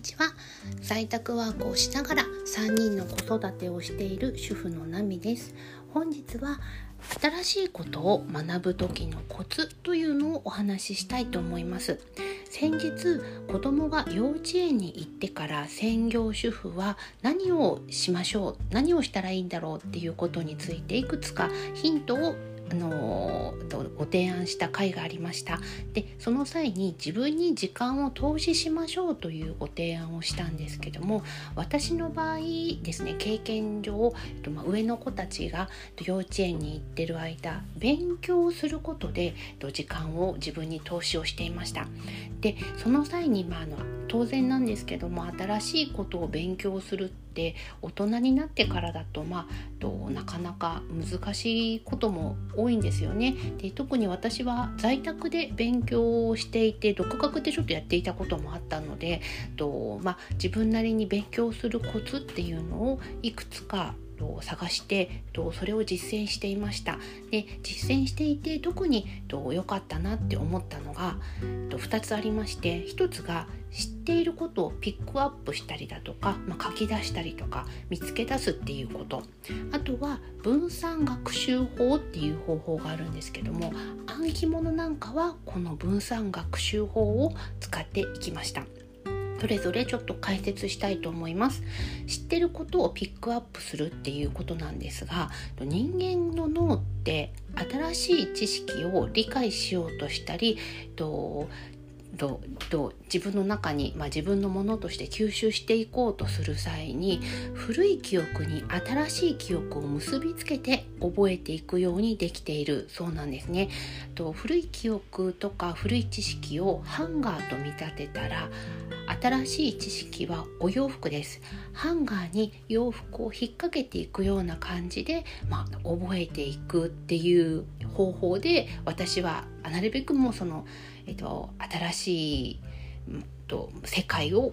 ちは在宅ワークをしながら3人の子育てをしている主婦のナミです。本日は新しいことを学ぶ時のコツというのをお話ししたいと思います。先日子供が幼稚園に行ってから専業主婦は何をしましょう何をしたらいいんだろうっていうことについていくつかヒントをあのご提案した回がありました。でその際に自分に時間を投資しましょうというご提案をしたんですけども私の場合ですね経験上、まあ、上の子たちが幼稚園に行ってる間勉強することで時間を自分に投資をしていました。でその際に、まあ、あの当然なんですけども新しいことを勉強するって大人になってからだとまあとなかなか難しいことも多いんですよね。で特に私は在宅で勉強をしていて独学でちょっとやっていたこともあったのでと、まあ、自分なりに勉強するコツっていうのをいくつかと探してとそれを実践していましたで実践していて特に良かったなって思ったのがと2つありまして1つが知っていることをピックアップしたりだとか、まあ、書き出したりとか見つけ出すっていうことあとは分散学習法っていう方法があるんですけども暗記物なんかはこの分散学習法を使っていきました。それぞれちょっと解説したいと思います。知ってることをピックアップするっていうことなんですが人間の脳って新しい知識を理解しようとしたりととと自分の中に、まあ、自分のものとして吸収していこうとする際に古い記憶に新しい記憶を結びつけて覚えていくようにできているそうなんですね。と古い記憶とか古い知識をハンガーと見立てたら新しい知識はお洋服です。ハンガーに洋服を引っ掛けていくような感じで、まあ、覚えていくっていう方法で私はなるべくもうそのえっと、新しい、と、世界を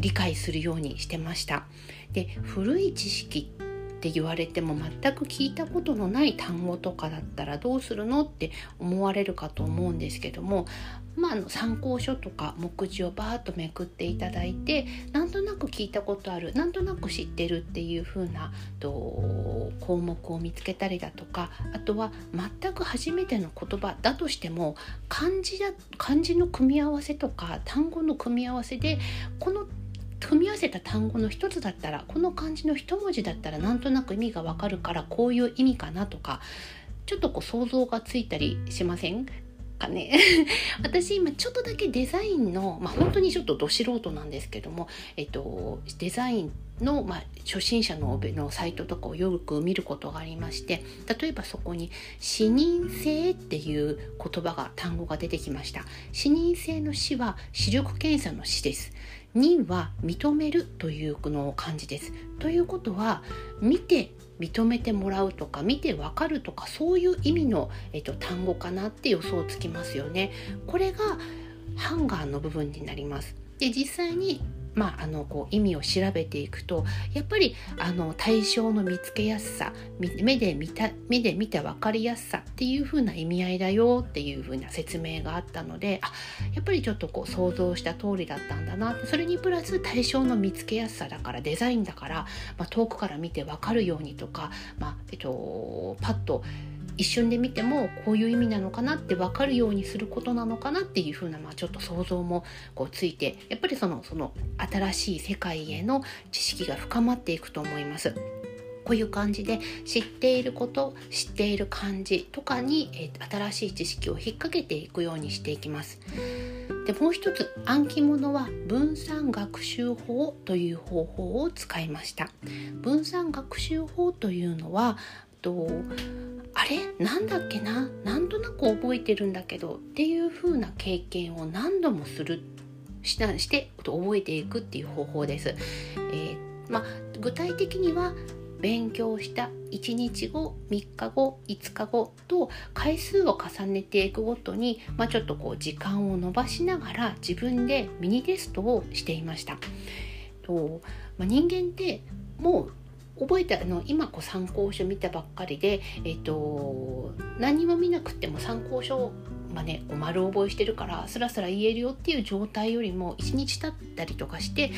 理解するようにしてました。で古い知識って言われても全く聞いたことのない単語とかだったらどうするのって思われるかと思うんですけどもまあ、の参考書とか目次をバーッとめくっていただいてなんとなく聞いたことあるなんとなく知ってるっていう風なと項目を見つけたりだとかあとは全く初めての言葉だとしても漢字だ漢字の組み合わせとか単語の組み合わせでこの組み合わせた単語の一つだったらこの漢字の一文字だったらなんとなく意味がわかるからこういう意味かなとかちょっとこう想像がついたりしません？かね。私今ちょっとだけデザインの、まあ、本当にちょっとど素人なんですけども、えっと、デザインの、まあ、初心者ののサイトとかをよく見ることがありまして例えばそこに「視認性」っていう言葉が単語が出てきました視認性の「視」は視力検査の「視」です認は認めるというの漢字ですということは見て認めてもらうとか見てわかるとかそういう意味の、えっと、単語かなって予想つきますよね。これがハンガーの部分になります。で実際にまあ、あのこう意味を調べていくとやっぱりあの対象の見つけやすさ目で見た目で見た分かりやすさっていう風な意味合いだよっていう風な説明があったのであやっぱりちょっとこう想像した通りだったんだなそれにプラス対象の見つけやすさだからデザインだから、まあ、遠くから見て分かるようにとか、まあえっと、パッと一瞬で見てもこういう意味なのかなって分かるようにすることなのかなっていう風なまあちょっと想像もこうついてやっぱりそのその新しい世界への知識が深まっていくと思います。こういう感じで知っていること知っている漢字とかに、え、新しい知識を引っ掛けていくようにしていきます。でもう一つ暗記物は分散学習法という方法を使いました。分散学習法というのはとあれ？なんだっけな？なんとなく覚えてるんだけどっていう風な経験を何度もするしたして覚えていくっていう方法です。えー、ま、具体的には勉強した1日後3日後5日後と回数を重ねていくごとに、まあ、ちょっとこう時間を延ばしながら自分でミニテストをしていました。とまあ、人間ってもう覚えてあの今こう参考書見たばっかりで、えーと、何も見なくても参考書まあね、こう丸覚えしてるからスラスラ言えるよっていう状態よりも1日経ったりとかして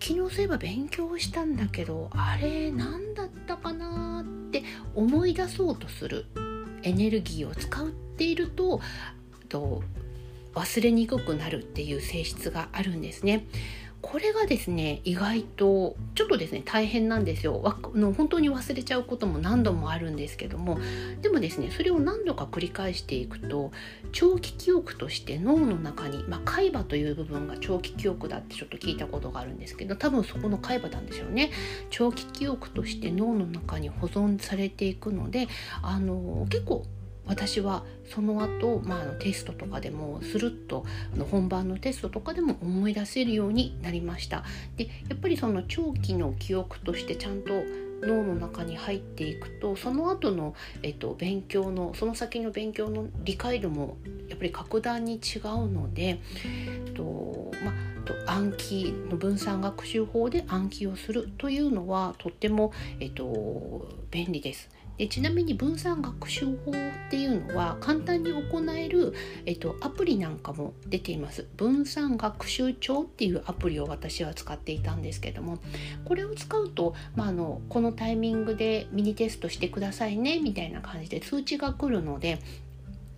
昨日そういえば勉強したんだけどあれ何だったかなって思い出そうとするエネルギーを使っているとと忘れにくくなるっていう性質があるんですね。これがですね意外とちょっとですね大変なんですよ。わの本当に忘れちゃうことも何度もあるんですけども。でもですねそれを何度か繰り返していくと長期記憶として脳の中に、まあ、海馬という部分が長期記憶だってちょっと聞いたことがあるんですけど多分そこの海馬なんでしょうね。長期記憶として脳の中に保存されていくのであの結構私はその後、まあ、あのテストとかでもスルッと本番のテストとかでも思い出せるようになりましたでやっぱりその長期の記憶としてちゃんと脳の中に入っていくとその後のえっと勉強のその先の勉強の理解度もやっぱり格段に違うので、えっとまあと、暗記の分散学習法で暗記をするというのはとっても、えっと、便利です。でちなみに分散学習法っていうのは簡単に行える、えっと、アプリなんかも出ています分散学習帳っていうアプリを私は使っていたんですけどもこれを使うと、まあ、あのこのタイミングでミニテストしてくださいねみたいな感じで通知が来るので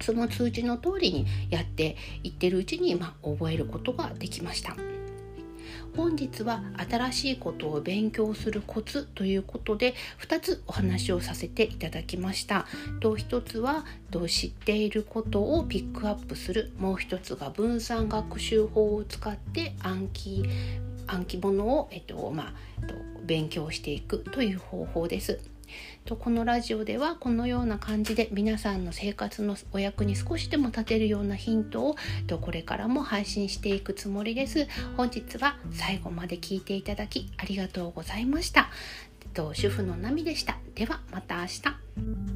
その通知の通りにやっていってるうちに、まあ、覚えることができました。本日は新しいことを勉強するコツということで2つお話をさせていただきました。と1つは知っていることをピックアップするもう1つが分散学習法を使って暗記暗記物を、えっとまあ、勉強していくという方法です。とこのラジオではこのような感じで皆さんの生活のお役に少しでも立てるようなヒントをとこれからも配信していくつもりです。本日は最後まで聞いていただきありがとうございました。と主婦のナミでした。ではまた明日。